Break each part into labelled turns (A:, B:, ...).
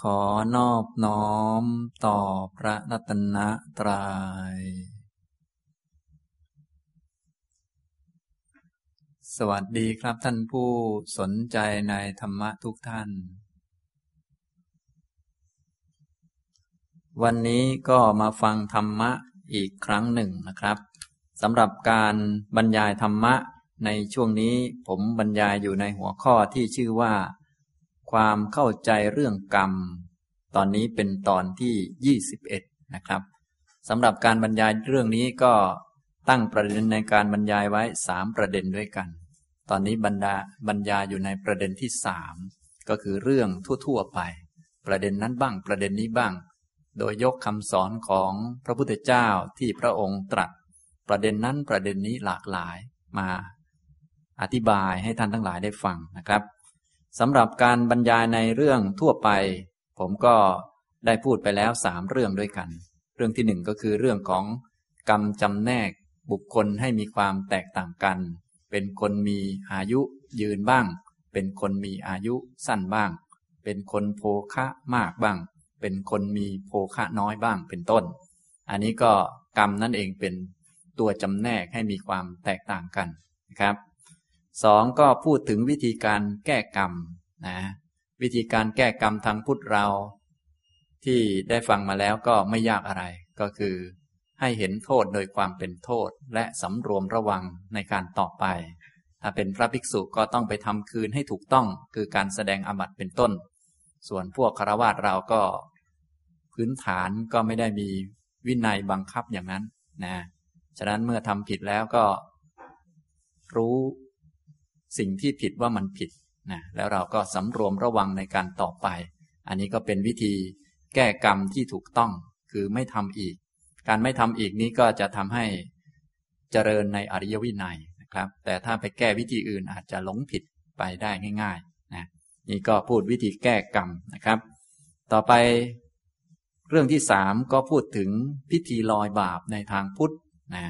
A: ขอนอบน้อมต่อพระรัตนตรยัย สวัสดีครับท่านผู้สนใจในธรรมะทุกท่าน วันนี้ก็มาฟังธรรมะอีกครั้งหนึ่งนะครับสำหรับการบรรยายธรรมะในช่วงนี้ผมบรรยายอยู่ในหัวข้อที่ชื่อว่า ความเข้าใจเรื่องกรรม ตอนนี้เป็นตอนที่ 21 นะครับสำหรับการบรรยายเรื่องนี้ก็ตั้งประเด็นในการบรรยายไว้สามประเด็นด้วยกัน ตอนนี้บรรดาบรรยายอยู่ในประเด็นที่สามก็คือเรื่องทั่วๆไป ประเด็นนั้นบ้างประเด็นนี้บ้าง โดยยกคำสอนของพระพุทธเจ้าที่พระองค์ตรัส ประเด็นนั้นประเด็นนี้หลากหลายมา อธิบายให้ท่านทั้งหลายได้ฟังนะครับ สำหรับการบรรยายในเรื่องทั่วไป ผมก็ได้พูดไปแล้วสามเรื่องด้วยกัน เรื่องที่หนึ่งก็คือเรื่องของกรรมจำแนกบุคคลให้มีความแตกต่างกัน เป็นคนมีอายุยืนบ้าง เป็นคนมีอายุสั้นบ้าง เป็นคนโภคะมากบ้าง เป็นคนมีโภคะน้อยบ้าง เป็นต้น อันนี้ก็กรรมนั่นเองเป็นตัวจำแนกให้มีความแตกต่างกันนะครับ สองก็พูดถึงวิธีการแก้กรรมนะวิธีการแก้กรรมทางพุทธเรา ที่ได้ฟังมาแล้วก็ไม่ยากอะไร ก็คือ ให้เห็นโทษโดยความเป็นโทษและสำรวมระวังในการต่อไป ถ้าเป็นพระภิกษุก็ต้องไปทำคืนให้ถูกต้อง คือการแสดงอบัตเป็นต้น ส่วนพวกคารวะเราก็ พื้นฐานก็ไม่ได้มีวินัยบังคับอย่างนั้นนะฉะนั้นเมื่อทำผิดแล้วก็รู้ สิ่งที่ผิดว่ามันผิดนะแล้วเราก็สำรวมระวังในการต่อไป อันนี้ก็เป็นวิธีแก้กรรมที่ถูกต้องคือไม่ทำอีก การไม่ทำอีกนี้ก็จะทำให้เจริญในอริยวินัยนะครับ แต่ถ้าไปแก้วิธีอื่นอาจจะหลงผิดไปได้ง่ายๆนะนี่ก็พูดวิธีแก้กรรมนะครับ ต่อไปเรื่องที่สามก็พูดถึงพิธีลอยบาปในทางพุทธนะ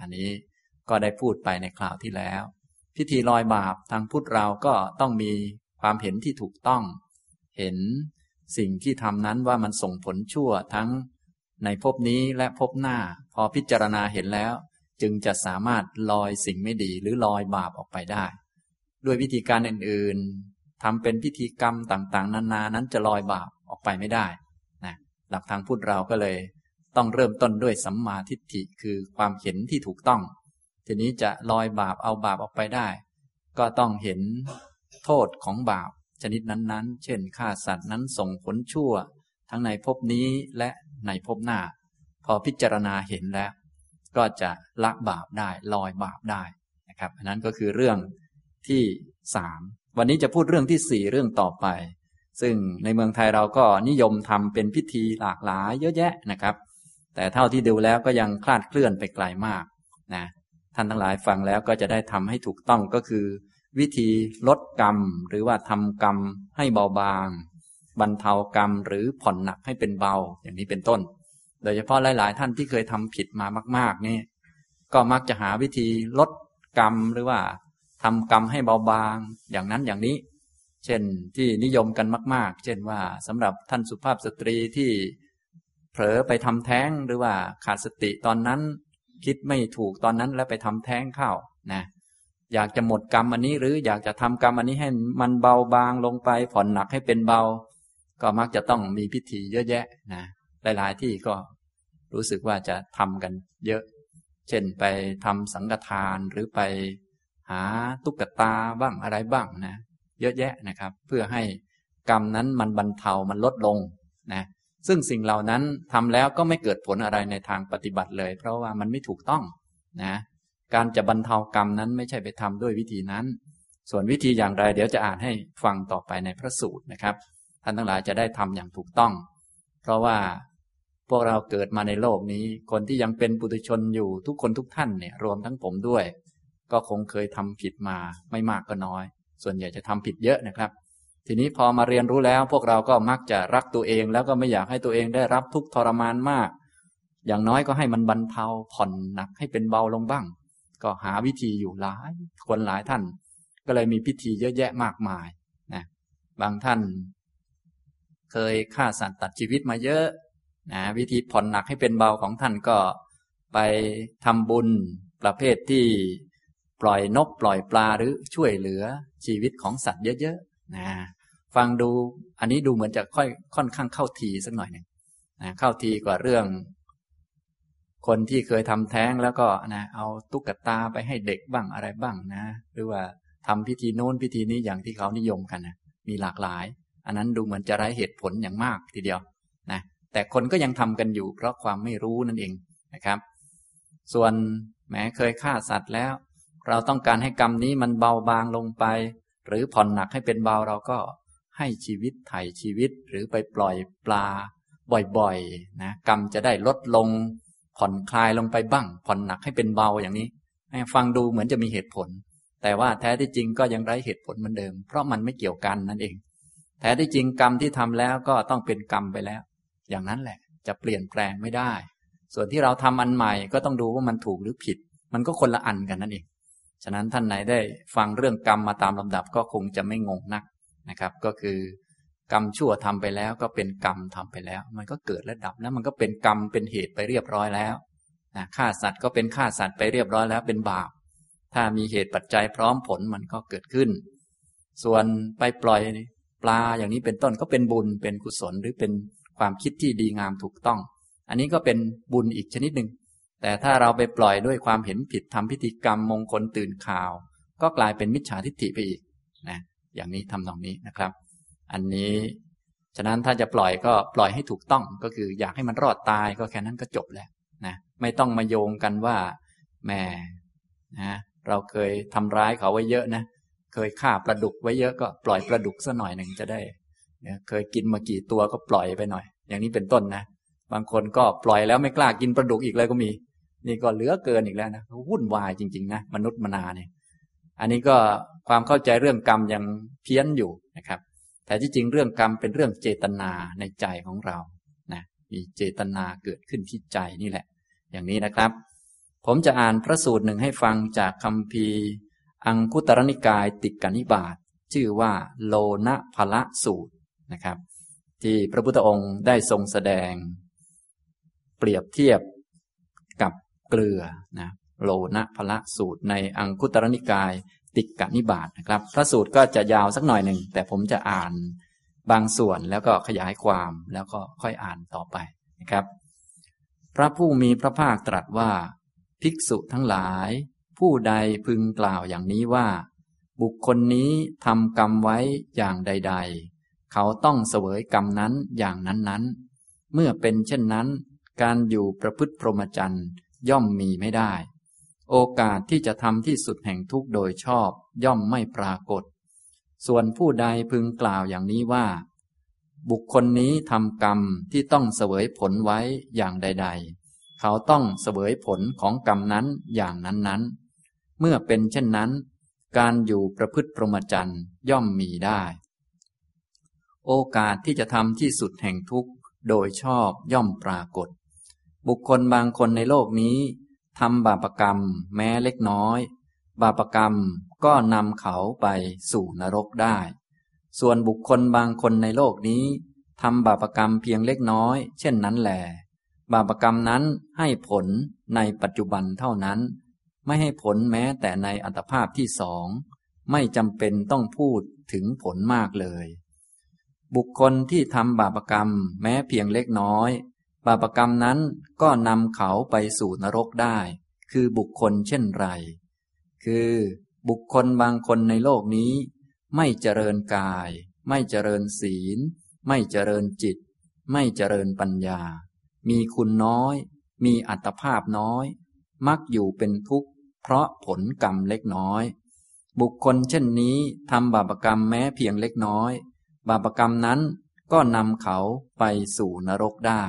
A: อันนี้ก็ได้พูดไปในคราวที่แล้ว พิธีลอยบาปทางพุทธเราก็ต้องมีความเห็นที่ถูกต้อง เห็นสิ่งที่ทำนั้นว่ามันส่งผลชั่วทั้งในภพนี้และภพหน้า พอพิจารณาเห็นแล้ว จึงจะสามารถลอยสิ่งไม่ดีหรือลอยบาปออกไปได้ ด้วยวิธีการอื่นๆทำเป็นพิธีกรรมต่างๆ นานานั้นจะลอยบาปออกไปไม่ได้นะหลักทางพุทธเราก็เลย ต้องเริ่มต้นด้วยสัมมาทิฏฐิคือความเห็นที่ถูกต้อง ทีนี้จะลอยบาปเอาบาปออกไปได้ ก็ต้องเห็นโทษของบาปชนิดนั้นๆ เช่นฆ่าสัตว์นั้นส่งผลชั่ว ทั้งในภพนี้และในภพหน้า พอพิจารณาเห็นแล้ว ก็จะละบาปได้ลอยบาปได้นะครับอันนั้นก็คือเรื่องที่สามวันนี้จะพูดเรื่องที่สี่เรื่องต่อไป ซึ่งในเมืองไทยเราก็นิยมทำเป็นพิธีหลากหลายเยอะแยะนะครับ แต่เท่าที่ดูแล้วก็ยังคลาดเคลื่อนไปไกลามากนะ ท่านทั้งหลายฟังแล้วก็จะได้ทำให้ถูกต้องก็คือ วิธีลดกรรม หรือว่าทำกรรมให้เบาบาง บรรเทากรรมหรือผ่อนหนักให้เป็นเบาอย่างนี้เป็นต้น โดยเฉพาะหลาย ๆ ท่านที่เคยทำผิดมามาก ๆ นี่ก็มักจะหาวิธีลดกรรมหรือว่าทำกรรมให้เบาบาง อย่างนั้นอย่างนี้ เช่นที่นิยมกันมาก ๆ เช่นว่าสำหรับท่านสุภาพสตรีที่เผลอไปทำแท้งหรือว่าขาดสติตอนนั้น คิดไม่ถูกตอนนั้นแล้วไปทำแท้งเข้านะอยากจะหมดกรรมอันนี้ หรืออยากจะทำกรรมอันนี้ให้มันเบาบางลงไป ผ่อนหนักให้เป็นเบา ก็มักจะต้องมีพิธีเยอะแยะนะหลายๆที่ก็รู้สึกว่าจะทำกันเยอะ เช่นไปทำสังฆทานหรือไปหาตุ๊กตาบ้างอะไรบ้างนะ เยอะแยะนะครับ เพื่อให้กรรมนั้นมันบรรเทามันลดลงนะ ซึ่งสิ่งเหล่านั้นทำแล้วก็ไม่เกิดผลอะไรในทางปฏิบัติเลย เพราะว่ามันไม่ถูกต้องนะการจะบรรเทากรรมนั้นไม่ใช่ไปทำด้วยวิธีนั้น ส่วนวิธีอย่างไรเดี๋ยวจะอ่านให้ฟังต่อไปในพระสูตรนะครับ ท่านทั้งหลายจะได้ทำอย่างถูกต้อง เพราะว่าพวกเราเกิดมาในโลกนี้ คนที่ยังเป็นปุถุชนอยู่ทุกคนทุกท่านเนี่ยรวมทั้งผมด้วย ก็คงเคยทำผิดมาไม่มากก็น้อย ส่วนใหญ่จะทำผิดเยอะนะครับ ทีนี้พอมาเรียนรู้แล้วพวกเราก็มักจะรักตัวเอง แล้วก็ไม่อยากให้ตัวเองได้รับทุกทรมานมาก อย่างน้อยก็ให้มันบรรเทาผ่อนหนักให้เป็นเบาลงบ้าง ก็หาวิธีอยู่หลายคนหลายท่าน ก็เลยมีพิธีเยอะแยะมากมายนะบางท่าน เคยฆ่าสัตว์ตัดชีวิตมาเยอะนะวิธีผ่อนหนักให้เป็นเบาของท่านก็ไปทำบุญประเภทที่ปล่อยนกปล่อยปลาหรือช่วยเหลือชีวิตของสัตว์เยอะๆ นะฟังดูอันนี้ดูเหมือนจะค่อยค่อนข้างเข้าทีสักหน่อยหนึ่งนะเข้าทีกว่าเรื่อง คนที่เคยทำแท้งแล้วก็นะเอาตุ๊กตาไปให้เด็กบ้างอะไรบ้างนะ หรือว่าทำพิธีโน้นพิธีนี้อย่างที่เขานิยมกันนะมีหลากหลาย อันนั้นดูเหมือนจะไร้เหตุผลอย่างมากทีเดียวนะแต่คนก็ยังทำกันอยู่ เพราะความไม่รู้นั่นเองนะครับ ส่วนแม้เคยฆ่าสัตว์แล้ว เราต้องการให้กรรมนี้มันเบาบางลงไป หรือผ่อนหนักให้เป็นเบาเราก็ให้ชีวิตไถ่ชีวิตหรือไปปล่อยปลาบ่อยๆนะกรรมจะได้ลดลง ผ่อนคลายลงไปบ้าง ผ่อนหนักให้เป็นเบาอย่างนี้ ฟังดูเหมือนจะมีเหตุผล แต่ว่าแท้ที่จริงก็ยังไร้เหตุผลเหมือนเดิม เพราะมันไม่เกี่ยวกันนั่นเอง แท้ที่จริงกรรมที่ทำแล้วก็ต้องเป็นกรรมไปแล้ว อย่างนั้นแหละ จะเปลี่ยนแปลงไม่ได้ ส่วนที่เราทำอันใหม่ก็ต้องดูว่ามันถูกหรือผิด มันก็คนละอันกันนั่นเอง ฉะนั้นท่านไหนได้ฟังเรื่องกรรมมาตามลำดับก็คงจะไม่งงนักนะครับ ก็คือกรรมชั่วทำไปแล้วก็เป็นกรรมทำไปแล้ว มันก็เกิดและดับแล้วมันก็เป็นกรรมเป็นเหตุไปเรียบร้อยแล้วนะฆ่าสัตว์ก็เป็นฆ่าสัตว์ไปเรียบร้อยแล้วเป็นบาป ถ้ามีเหตุปัจจัยพร้อมผลมันก็เกิดขึ้น ส่วนไปปล่อยปลาอย่างนี้เป็นต้นก็เป็นบุญเป็นกุศลหรือเป็นความคิดที่ดีงามถูกต้อง อันนี้ก็เป็นบุญอีกชนิดหนึ่ง แต่ถ้าเราไปปล่อยด้วยความเห็นผิดทำพิธีกรรมมงคลตื่นข่าว ก็กลายเป็นมิจฉาทิฏฐิไปอีกนะอย่างนี้ทำตรงนี้นะครับ อันนี้ฉะนั้นถ้าจะปล่อยก็ปล่อยให้ถูกต้องก็คือ อยากให้มันรอดตายก็แค่นั้นก็จบแล้วนะไม่ต้องมาโยงกันว่าแหมนะเราเคยทำร้ายเขาไว้เยอะนะเคยฆ่าปลาดุกไว้เยอะก็ปล่อยปลาดุกสัหน่อยหนึ่งจะได้เนี่ยเคยกินมากี่ตัวก็ปล่อยไปหน่อย อย่างนี้เป็นต้นนะ บางคนก็ปล่อยแล้วไม่กล้ากินปลาดุกอีกเลยก็มี นี่ก็เหลือเกินอีกแล้วนะวุ่นวายจริง ๆ นะมนุษย์มนาเนี่ย อันนี้ก็ความเข้าใจเรื่องกรรมยังเพี้ยนอยู่นะครับ แต่ที่จริงเรื่องกรรมเป็นเรื่องเจตนาในใจของเรานะมีเจตนาเกิดขึ้นที่ใจนี่แหละ อย่างนี้นะครับ ผมจะอ่านพระสูตรหนึ่งให้ฟังจากคำพีอังคุตรนิกายติกานิบาตชื่อว่าโลนะพละสูตรนะครับ ที่พระพุทธองค์ได้ทรงแสดง เปรียบเทียบกับ เกลือนะโลนะพละสูตรในอังคุตรนิกาย ติกะนิบาตนะครับ พระสูตรก็จะยาวสักหน่อยหนึ่ง แต่ผมจะอ่านบางส่วนแล้วก็ขยายความแล้วก็ค่อยอ่านต่อไปนะครับ พระผู้มีพระภาคตรัสว่า ภิกษุทั้งหลาย ผู้ใดพึงกล่าวอย่างนี้ว่า บุคคลนี้ทำกรรมไว้อย่างใด ๆ เขาต้องเสวยกรรมนั้นอย่างนั้นๆ เมื่อเป็นเช่นนั้น การอยู่ประพฤติพรหมจรรย์ ย่อมมีไม่ได้ โอกาสที่จะทำที่สุดแห่งทุกโดยชอบ ย่อมไม่ปรากฏ ส่วนผู้ใดพึงกล่าวอย่างนี้ว่า บุคคลนี้ทำกรรมที่ต้องเสวยผลไว้อย่างใด ๆ เขาต้องเสวยผลของกรรมนั้นอย่างนั้นๆ เมื่อเป็นเช่นนั้น การอยู่ประพฤติพรหมจรรย์ย่อมมีได้ โอกาสที่จะทำที่สุดแห่งทุกโดยชอบย่อมปรากฏ บุคคลบางคนในโลกนี้ทำบาปกรรมแม้เล็กน้อย บาปกรรมก็นำเขาไปสู่นรกได้ ส่วนบุคคลบางคนในโลกนี้ทำบาปกรรมเพียงเล็กน้อย เช่นนั้นแหลบาปกรรมนั้นให้ผลในปัจจุบันเท่านั้น ไม่ให้ผลแม้แต่ในอัตภาพที่สองไม่จำเป็นต้องพูดถึงผลมากเลย บุคคลที่ทำบาปกรรมแม้เพียงเล็กน้อย บาปกรรมนั้นก็นำเขาไปสู่นรกได้ คือบุคคลเช่นไร คือบุคคลบางคนในโลกนี้ ไม่เจริญกาย ไม่เจริญศีล ไม่เจริญจิต ไม่เจริญปัญญา มีคุณน้อย มีอัตภาพน้อย มักอยู่เป็นทุกข์ เพราะผลกรรมเล็กน้อย บุคคลเช่นนี้ทำบาปกรรมแม้เพียงเล็กน้อย บาปกรรมนั้นก็นำเขาไปสู่นรกได้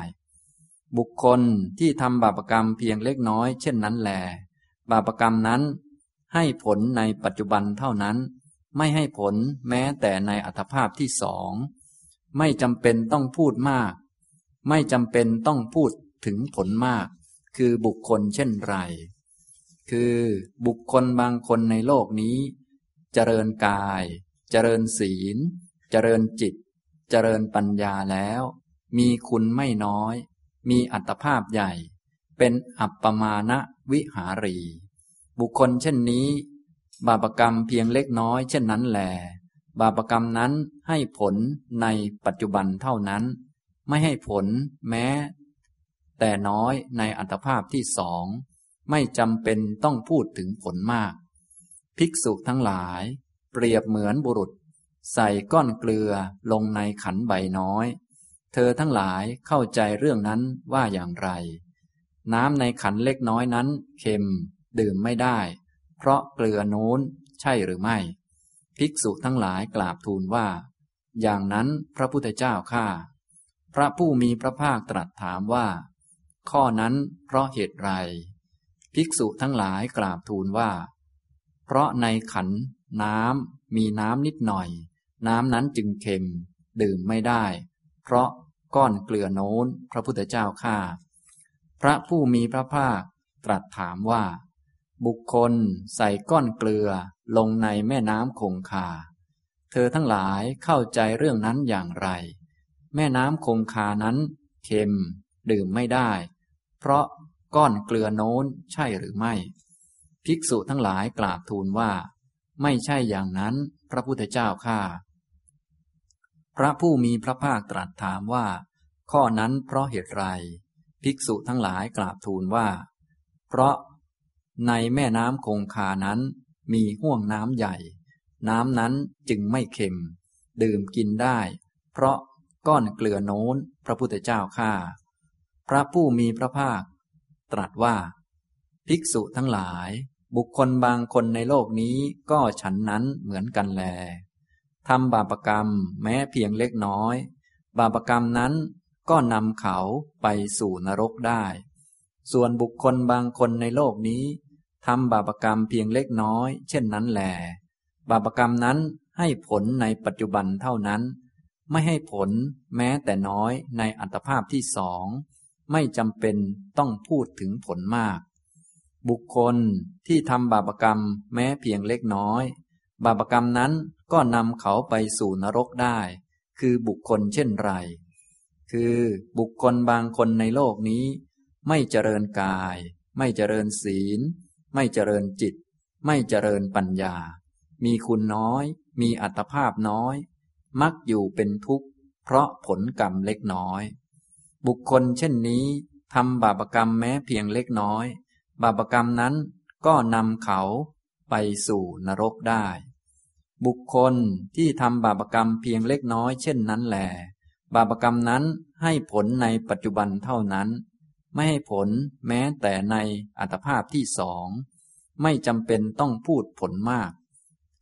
A: บุคคลที่ทำบาปกรรมเพียงเล็กน้อยเช่นนั้นแล บาปกรรมนั้น ให้ผลในปัจจุบันเท่านั้น ไม่ให้ผลแม้แต่ในอัตภาพที่สอง ไม่จำเป็นต้องพูดมาก ไม่จำเป็นต้องพูดถึงผลมาก คือบุคคลเช่นไร คือบุคคลบางคนในโลกนี้ เจริญกาย เจริญศีล เจริญจิตเเจริญปัญญาแล้ว มีคุณไม่น้อย มีอัตภาพใหญ่ เป็นอัปปมาณวิหารี บุคคลเช่นนี้ บาปกรรมเพียงเล็กน้อยเช่นนั้นแหลบาปกรรมนั้นให้ผลในปัจจุบันเท่านั้น ไม่ให้ผลแม้ แต่น้อยในอัตภาพที่สอง ไม่จำเป็นต้องพูดถึงผลมาก ภิกษุทั้งหลาย เปรียบเหมือนบุรุษ ใส่ก้อนเกลือลงในขันใบน้อย เธอทั้งหลายเข้าใจเรื่องนั้นว่าอย่างไร น้ำในขันเล็กน้อยนั้น เค็ม ดื่มไม่ได้ เพราะเกลือโน้น ใช่หรือไม่ ภิกษุทั้งหลายกราบทูลว่า อย่างนั้นพระพุทธเจ้าข้าพระผู้มีพระภาคตรัสถามว่า ข้อนั้นเพราะเหตุไร ภิกษุทั้งหลายกราบทูลว่า เพราะในขันน้ำมีน้ำนิดหน่อย น้ำนั้นจึงเค็ม ดื่มไม่ได้ เพราะ ก้อนเกลือโน้น พระพุทธเจ้าข้าพระผู้มีพระภาคตรัสถามว่า บุคคลใส่ก้อนเกลือลงในแม่น้ำคงคา เธอทั้งหลายเข้าใจเรื่องนั้นอย่างไร แม่น้ำคงคานั้น เค็ม ดื่มไม่ได้ เพราะก้อนเกลือโน้นใช่หรือไม่ ภิกษุทั้งหลายกราบทูลว่า ไม่ใช่อย่างนั้น พระพุทธเจ้าข้า พระผู้มีพระภาคตรัสถามว่า ข้อนั้นเพราะเหตุไร ภิกษุทั้งหลายกราบทูลว่า เพราะในแม่น้ำคงคานั้นมีห่วงน้ำใหญ่ น้ำนั้นจึงไม่เค็ม ดื่มกินได้ เพราะก้อนเกลือโน้นพระพุทธเจ้าข้าพระผู้มีพระภาค ตรัสว่า ภิกษุทั้งหลาย บุคคลบางคนในโลกนี้ก็ฉันนั้นเหมือนกันแล ทำบาปกรรมแม้เพียงเล็กน้อย บาปกรรมนั้นก็นำเขาไปสู่นรกได้ ส่วนบุคคลบางคนในโลกนี้ทำบาปกรรมเพียงเล็กน้อย เช่นนั้นแหลบาปกรรมนั้นให้ผลในปัจจุบันเท่านั้น ไม่ให้ผลแม้แต่น้อยในอัตภาพที่สอง ไม่จำเป็นต้องพูดถึงผลมาก บุคคลที่ทำบาปกรรมแม้เพียงเล็กน้อย บาปกรรมนั้น ก็นำเขาไปสู่นรกได้ คือบุคคลเช่นไร คือบุคคลบางคนในโลกนี้ ไม่เจริญกาย ไม่เจริญศีล ไม่เจริญจิต ไม่เจริญปัญญา มีคุณน้อย มีอัตภาพน้อย มักอยู่เป็นทุกข์ เพราะผลกรรมเล็กน้อย บุคคลเช่นนี้ทำบาปกรรมแม้เพียงเล็กน้อย บาปกรรมนั้นก็นำเขาไปสู่นรกได้ บุคคลที่ทำบาปกรรมเพียงเล็กน้อยเช่นนั้นแหลบาปกรรมนั้นให้ผลในปัจจุบันเท่านั้น ไม่ให้ผลแม้แต่ในอัตภาพที่สอง ไม่จำเป็นต้องพูดผลมาก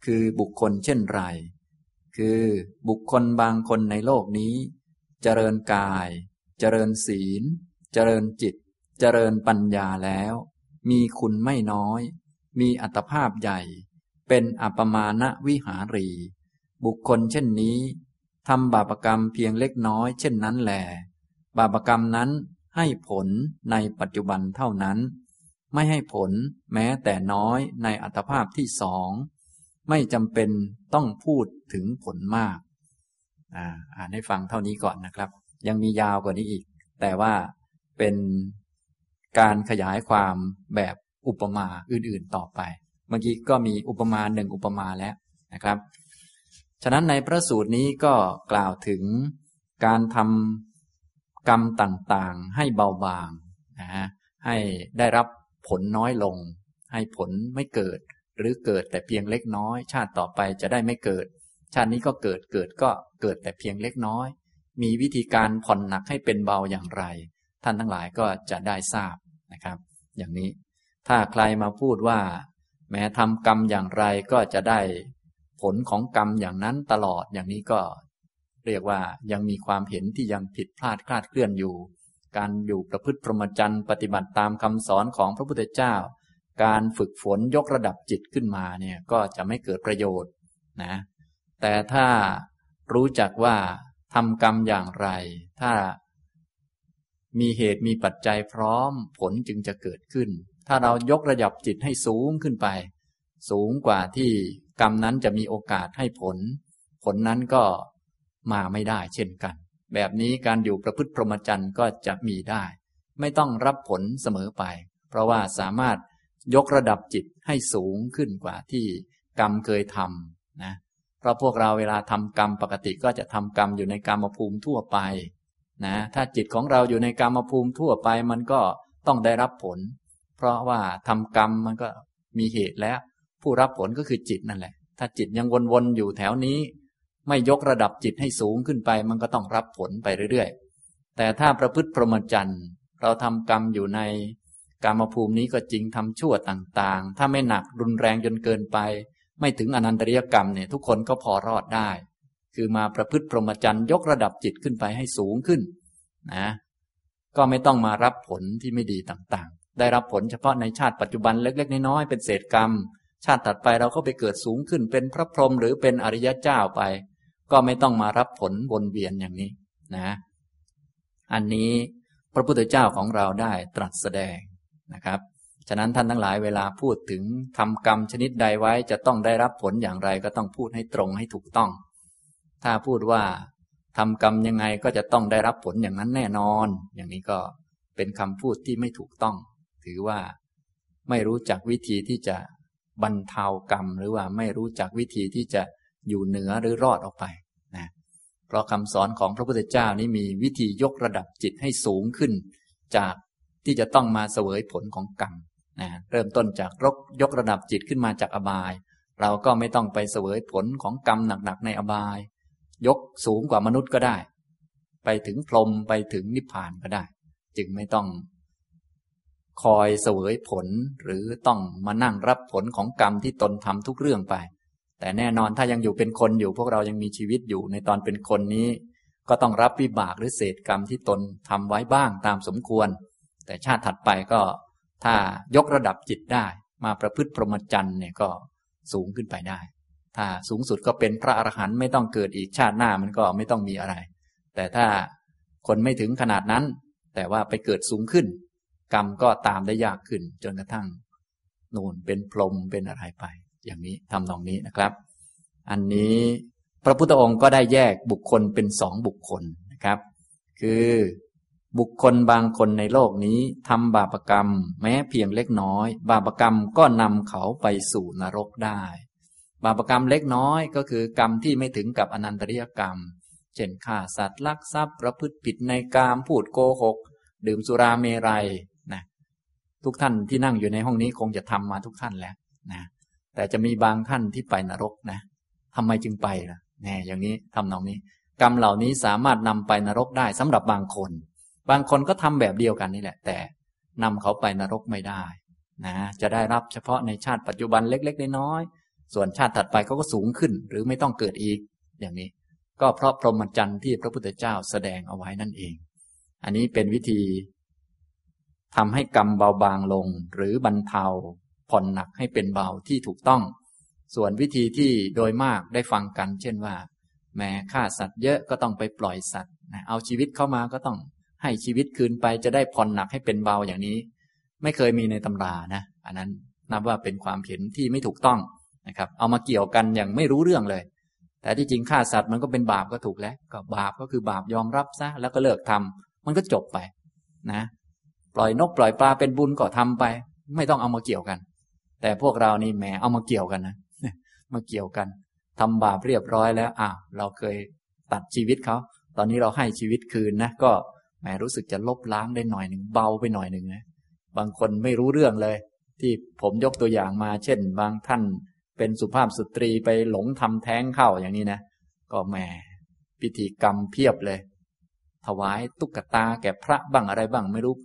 A: คือบุคคลเช่นไร คือบุคคลบางคนในโลกนี้ เจริญกาย เจริญศีล เจริญจิต เจริญปัญญาแล้ว มีคุณไม่น้อย มีอัตภาพใหญ่ เป็นอัปมาณวิหารี บุคคลเช่นนี้ทำบาปกรรมเพียงเล็กน้อยเช่นนั้นแหลบาปกรรมนั้นให้ผลในปัจจุบันเท่านั้น ไม่ให้ผลแม้แต่น้อยในอัตภาพที่สอง ไม่จำเป็นต้องพูดถึงผลมาก อ่าอ่านให้ฟังเท่านี้ก่อนนะครับ ยังมียาวกว่านี้อีก แต่ว่าเป็นการขยายความแบบอุปมาอื่นๆต่อไป เมื่อกี้ก็มีอุปมาหนึ่งอุปมาแล้วนะครับ ฉะนั้นในพระสูตรนี้ก็กล่าวถึงการทำกรรมต่างๆ ให้เบาบางนะฮะให้ได้รับผลน้อยลง ให้ผลไม่เกิด หรือเกิดแต่เพียงเล็กน้อย ชาติต่อไปจะได้ไม่เกิด ชาตินี้ก็เกิดเกิดก็เกิดแต่เพียงเล็กน้อย มีวิธีการผ่อนหนักให้เป็นเบาอย่างไร ท่านทั้งหลายก็จะได้ทราบนะครับ อย่างนี้ ถ้าใครมาพูดว่า แม้ทำกรรมอย่างไรก็จะได้ผลของกรรมอย่างนั้นตลอดอย่างนี้ก็เรียกว่ายังมีความเห็นที่ยังผิดพลาดคลาดเคลื่อนอยู่ การอยู่ประพฤติพรหมจรรย์ปฏิบัติตามคำสอนของพระพุทธเจ้า การฝึกฝนยกระดับจิตขึ้นมาเนี่ยก็จะไม่เกิดประโยชน์นะแต่ถ้ารู้จักว่าทำกรรมอย่างไร ถ้ามีเหตุมีปัจจัยพร้อมผลจึงจะเกิดขึ้น ถ้าเรายกระดับจิตให้สูงขึ้นไป สูงกว่าที่กรรมนั้นจะมีโอกาสให้ผล ผลนั้นก็มาไม่ได้เช่นกัน แบบนี้การอยู่ประพฤติพรหมจรรย์ก็จะมีได้ ไม่ต้องรับผลเสมอไป เพราะว่าสามารถยกระดับจิตให้สูงขึ้นกว่าที่กรรมเคยทำนะเพราะพวกเราเวลาทำกรรมปกติก็จะทำกรรมอยู่ในกรรมภูมิทั่วไปนะถ้าจิตของเราอยู่ในกรรมภูมิทั่วไปมันก็ต้องได้รับผล เพราะว่าทำกรรมมันก็มีเหตุแล้ว ผู้รับผลก็คือจิตนั่นแหละ ถ้าจิตยังวนๆอยู่แถวนี้ ไม่ยกระดับจิตให้สูงขึ้นไป มันก็ต้องรับผลไปเรื่อยๆ แต่ถ้าประพฤติพรหมจรรย์เราทำกรรมอยู่ในกรรมภูมินี้ก็จริงทำชั่วต่างๆ ถ้าไม่หนักรุนแรงจนเกินไป ไม่ถึงอนันตริยกรรมเนี่ยทุกคนก็พอรอดได้ คือมาประพฤติพรหมจรรย์ยกระดับจิตขึ้นไปให้สูงขึ้นนะก็ไม่ต้องมารับผลที่ไม่ดีต่างๆ ได้รับผลเฉพาะในชาติปัจจุบันเล็กๆน้อยๆเป็นเศษกรรม ชาติถัดไปเราก็ไปเกิดสูงขึ้นเป็นพระพรหมหรือเป็นอริยเจ้าไป ก็ไม่ต้องมารับผลวนเวียนอย่างนี้นะ อันนี้พระพุทธเจ้าของเราได้ตรัสแสดงนะครับ ฉะนั้นท่านทั้งหลายเวลาพูดถึงทำกรรมชนิดใดไว้จะต้องได้รับผลอย่างไรก็ต้องพูดให้ตรงให้ถูกต้อง ถ้าพูดว่าทำกรรมยังไงก็จะต้องได้รับผลอย่างนั้นแน่นอน อย่างนี้ก็เป็นคำพูดที่ไม่ถูกต้อง ถือว่าไม่รู้จักวิธีที่จะบรรเทากรรม หรือว่าไม่รู้จักวิธีที่จะอยู่เหนือหรือรอดออกไปนะเพราะคำสอนของพระพุทธเจ้านี้มีวิธียกระดับจิตให้สูงขึ้น จากที่จะต้องมาเสวยผลของกรรมนะเริ่มต้นจากรกยกระดับจิตขึ้นมาจากอบาย เราก็ไม่ต้องไปเสวยผลของกรรมหนักๆในอบาย ยกสูงกว่ามนุษย์ก็ได้ ไปถึงพรหมไปถึงนิพพานก็ได้ จึงไม่ต้อง คอยเสวยผล หรือต้องมานั่งรับผลของกรรมที่ตนทำทุกเรื่องไป แต่แน่นอนถ้ายังอยู่เป็นคนอยู่ พวกเรายังมีชีวิตอยู่ในตอนเป็นคนนี้ ก็ต้องรับวิบากหรือเศษกรรมที่ตนทำไว้บ้างตามสมควร แต่ชาติถัดไปก็ถ้ายกระดับจิตได้มาประพฤติพรหมจรรย์เนี่ยก็สูงขึ้นไปได้ ถ้าสูงสุดก็เป็นพระอรหันต์ไม่ต้องเกิดอีกชาติหน้ามันก็ไม่ต้องมีอะไร แต่ถ้าคนไม่ถึงขนาดนั้น แต่ว่าไปเกิดสูงขึ้น กรรมก็ตามได้ยากขึ้น จนกระทั่งนูนเป็นพรหมเป็นอะไรไป อย่างนี้ทำตรงนี้นะครับ อันนี้พระพุทธองค์ก็ได้แยกบุคคลเป็นสองบุคคลนะครับ คือบุคคลบางคนในโลกนี้ทำบาปกรรม แม้เพียงเล็กน้อย บาปกรรมก็นำเขาไปสู่นรกได้ บาปกรรมเล็กน้อยก็คือกรรมที่ไม่ถึงกับอนันตริยกรรม เช่นฆ่าสัตว์ลักทรัพย์ประพฤติผิดในกามพูดโกหก ดื่มสุราเมรัย ทุกท่านที่นั่งอยู่ในห้องนี้คงจะทำมาทุกท่านแล้วนะแต่จะมีบางท่านที่ไปนรกนะทำไมจึงไปล่ะแน่อย่างนี้ทำนองนี้ กรรมเหล่านี้สามารถนำไปนรกได้สำหรับบางคน บางคนก็ทำแบบเดียวกันนี่แหละ แต่นำเขาไปนรกไม่ได้นะจะได้รับเฉพาะในชาติปัจจุบันเล็ก ๆ น้อยส่วนชาติถัดไปเขาก็สูงขึ้น หรือไม่ต้องเกิดอีก อย่างนี้ ก็เพราะพรหมจรรย์ที่พระพุทธเจ้าแสดงเอาไว้นั่นเอง อันนี้เป็นวิธี ทำให้กรรมเบาบางลงหรือบรรเทาผ่อนหนักให้เป็นเบาที่ถูกต้อง ส่วนวิธีที่โดยมากได้ฟังกัน เช่นว่า แม้ฆ่าสัตว์เยอะก็ต้องไปปล่อยสัตว์เอาชีวิตเข้ามาก็ต้องให้ชีวิตคืนไปจะได้ผ่อนหนักให้เป็นเบาอย่างนี้ ไม่เคยมีในตำรานะอันนั้นนับว่าเป็นความเห็นที่ไม่ถูกต้องนะครับ เอามาเกี่ยวกันอย่างไม่รู้เรื่องเลย แต่ที่จริงฆ่าสัตว์มันก็เป็นบาปก็ถูกแล้ว ก็บาปก็คือบาปยอมรับซะแล้วก็เลิกทำมันก็จบไปนะ ปล่อยนกปล่อยปลาเป็นบุญก็ทำไป ไม่ต้องเอามาเกี่ยวกัน แต่พวกเรานี่แหมเอามาเกี่ยวกันนะมาเกี่ยวกันทำบาปเรียบร้อยแล้วอ้าวเราเคยตัดชีวิตเขาตอนนี้เราให้ชีวิตคืนนะก็แหมรู้สึกจะลบล้างได้หน่อยหนึ่งเบาไปหน่อยหนึ่งนะบางคนไม่รู้เรื่องเลย ที่ผมยกตัวอย่างมา เช่น บางท่านเป็นสุภาพสตรีไปหลงทำแท้งเข้าอย่างนี้นะก็แหมพิธีกรรมเพียบเลย ถวายตุ๊กตาแก่พระบ้างอะไรบ้างไม่รู้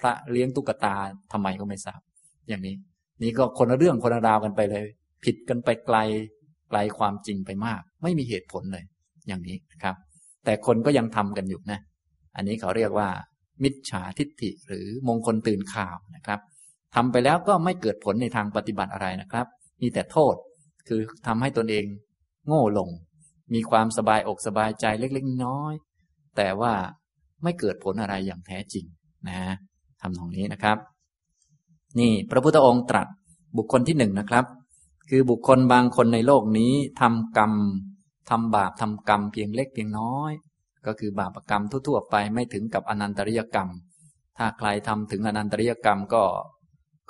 A: พระเลี้ยงตุ๊กตาทำไมก็ไม่ทราบ อย่างนี้ นี่ก็คนละเรื่องคนละราวกันไปเลย ผิดกันไปไกลไกลความจริงไปมาก ไม่มีเหตุผลเลย อย่างนี้นะครับ แต่คนก็ยังทำกันอยู่นะ อันนี้เขาเรียกว่า มิจฉาทิฏฐิ หรือมงคลตื่นข่าวนะครับทำไปแล้วก็ไม่เกิดผลในทางปฏิบัติอะไรนะครับ มีแต่โทษคือทำให้ตนเองโง่ลง มีความสบายอกสบายใจเล็กๆน้อยแต่ว่าไม่เกิดผลอะไรอย่างแท้จริงนะ ทำตรงนี้นะครับ นี่พระพุทธองค์ตรัสบุคคลที่หนึ่งนะครับ คือบุคคลบางคนในโลกนี้ทำกรรมทำบาปทำกรรมเพียงเล็กเพียงน้อย ก็คือบาปกรรมทั่วๆไปไม่ถึงกับอนันตริยกรรม ถ้าใครทำถึงอนันตริยกรรมก็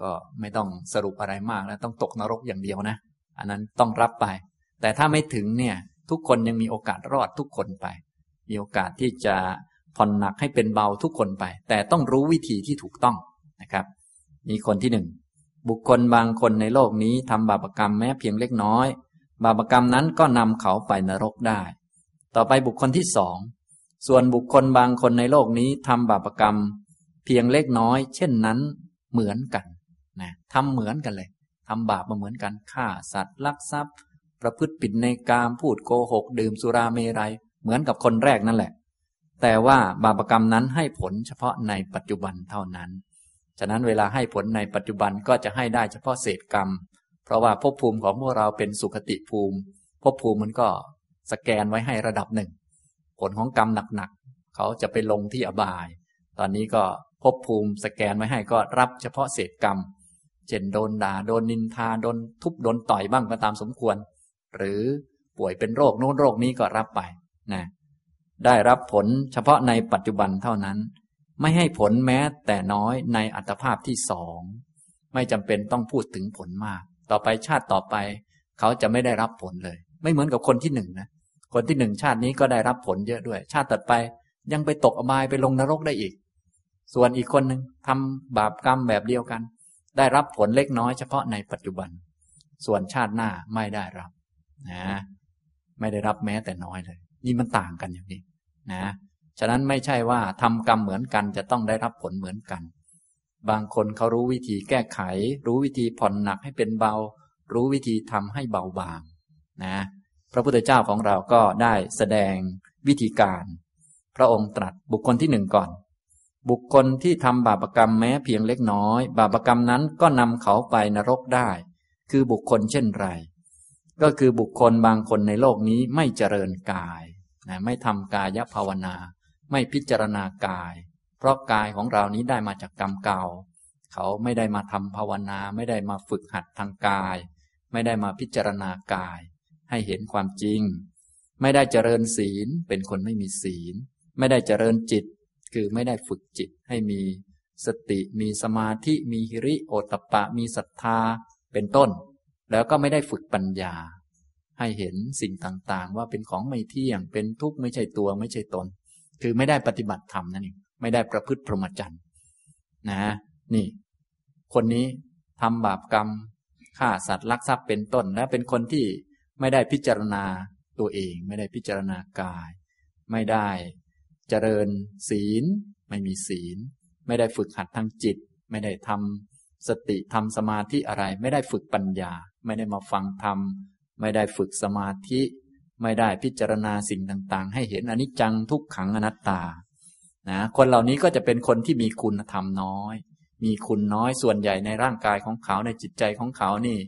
A: ก็ไม่ต้องสรุปอะไรมากแล้วต้องตกนรกอย่างเดียวนะ อันนั้นต้องรับไป แต่ถ้าไม่ถึงเนี่ยทุกคนยังมีโอกาสรอดทุกคนไป มีโอกาสที่จะ ผ่อนหนักให้เป็นเบาทุกคนไป แต่ต้องรู้วิธีที่ถูกต้องนะครับมีคนที่หนึ่งบุคคลบางคนในโลกนี้ทำบาปกรรมแม้เพียงเล็กน้อย บาปกรรมนั้นก็นำเขาไปนรกได้ ต่อไปบุคคลที่สองส่วนบุคคลบางคนในโลกนี้ทำบาปกรรม เพียงเล็กน้อย เช่นนั้นเหมือนกันนะทำเหมือนกันเลยทำบาปมาเหมือนกันฆ่าสัตว์ลักทรัพย์ ประพฤติผิดในกามพูดโกหก ดื่มสุราเมรัยเหมือนกับคนแรกนั่นแหละ แต่ว่าบาปกรรมนั้นให้ผลเฉพาะในปัจจุบันเท่านั้น ฉะนั้นเวลาให้ผลในปัจจุบันก็จะให้ได้เฉพาะเศษกรรม เพราะว่าภพภูมิของพวกเราเป็นสุขติภูมิภพภูมิมันก็สแกนไว้ให้ระดับหนึ่ง ผลของกรรมหนักๆเขาจะไปลงที่อบาย ตอนนี้ก็ภพภูมิสแกนไว้ให้ก็รับเฉพาะเศษกรรม เช่นโดนด่าโดนนินทาโดนทุบโดนต่อยบ้างก็ตามสมควร หรือป่วยเป็นโรคโน้นโรคนี้ก็รับไปนะ ได้รับผลเฉพาะในปัจจุบันเท่านั้น ไม่ให้ผลแม้แต่น้อยในอัตภาพที่สองไม่จำเป็นต้องพูดถึงผลมาก ต่อไปชาติต่อไป เขาจะไม่ได้รับผลเลย ไม่เหมือนกับคนที่หนึ่งนะคนที่หนึ่งชาตินี้ก็ได้รับผลเยอะด้วย ชาติต่อไปยังไปตกอบายไปลงนรกได้อีก ส่วนอีกคนหนึ่งทำบาปกรรมแบบเดียวกัน ได้รับผลเล็กน้อยเฉพาะในปัจจุบัน ส่วนชาติหน้าไม่ได้รับนะไม่ได้รับแม้แต่น้อยเลยนี่มันต่างกันอย่างนี้ นะ ฉะนั้นไม่ใช่ว่าทำกรรมเหมือนกันจะต้องได้รับผลเหมือนกัน บางคนเขารู้วิธีแก้ไข รู้วิธีผ่อนหนักให้เป็นเบา รู้วิธีทำให้เบาบางนะ พระพุทธเจ้าของเราก็ได้แสดงวิธีการ พระองค์ตรัสบุคคลที่หนึ่งก่อน บุคคลที่ทำบาปกรรมแม้เพียงเล็กน้อย บาปกรรมนั้นก็นำเขาไปนรกได้ คือบุคคลเช่นไร ก็คือบุคคลบางคนในโลกนี้ไม่เจริญกาย นะไม่ทำกายภาวนา ไม่พิจารณากาย เพราะกายของเรานี้ได้มาจากกรรมเก่า เขาไม่ได้มาทำภาวนา ไม่ได้มาฝึกหัดทางกาย ไม่ได้มาพิจารณากาย ให้เห็นความจริง ไม่ได้เจริญศีลเป็นคนไม่มีศีล ไม่ได้เจริญจิต คือไม่ได้ฝึกจิตให้มีสติมีสมาธิมีหิริโอตปะ มีศรัทธาเป็นต้น แล้วก็ไม่ได้ฝึกปัญญา ให้เห็นสิ่งต่างๆ ว่าเป็นของไม่เที่ยง เป็นทุกข์ไม่ใช่ตัวไม่ใช่ตน คือไม่ได้ปฏิบัติธรรมนั่นเองไม่ได้ประพฤติพรหมจรรย์นะ นี่ คนนี้ทำบาปกรรมฆ่าสัตว์ลักทรัพย์เป็นต้น และเป็นคนที่ไม่ได้พิจารณาตัวเอง ไม่ได้พิจารณากาย ไม่ได้เจริญศีล ไม่มีศีล ไม่ได้ฝึกหัดทางจิต ไม่ได้ทำสติทำสมาธิอะไร ไม่ได้ฝึกปัญญา ไม่ได้มาฟังธรรม ไม่ได้ฝึกสมาธิ ไม่ได้พิจารณาสิ่งต่างๆ ให้เห็นอนิจจังทุกขังอนัตตานะคนเหล่านี้ก็จะเป็นคนที่มีคุณธรรมน้อย มีคุณน้อยส่วนใหญ่ในร่างกายของเขาในจิตใจของเขานี่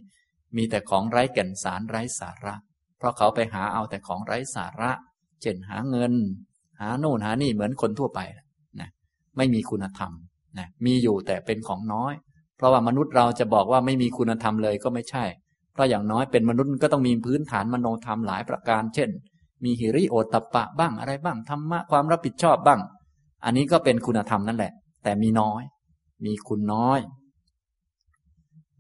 A: มีแต่ของไร้แก่นสารไร้สาระ เพราะเขาไปหาเอาแต่ของไร้สาระ เช่นหาเงิน หาโน่นหานี่เหมือนคนทั่วไปนะไม่มีคุณธรรมนะมีอยู่แต่เป็นของน้อย เพราะว่ามนุษย์เราจะบอกว่าไม่มีคุณธรรมเลยก็ไม่ใช่ เพราะอย่างน้อยเป็นมนุษย์ก็ต้องมีพื้นฐานมโนธรรมหลายประการ เช่น มีหิริโอตปะบ้างอะไรบ้างธรรมะความรับผิดชอบบ้าง อันนี้ก็เป็นคุณธรรมนั่นแหละ แต่มีน้อย มีคุณน้อย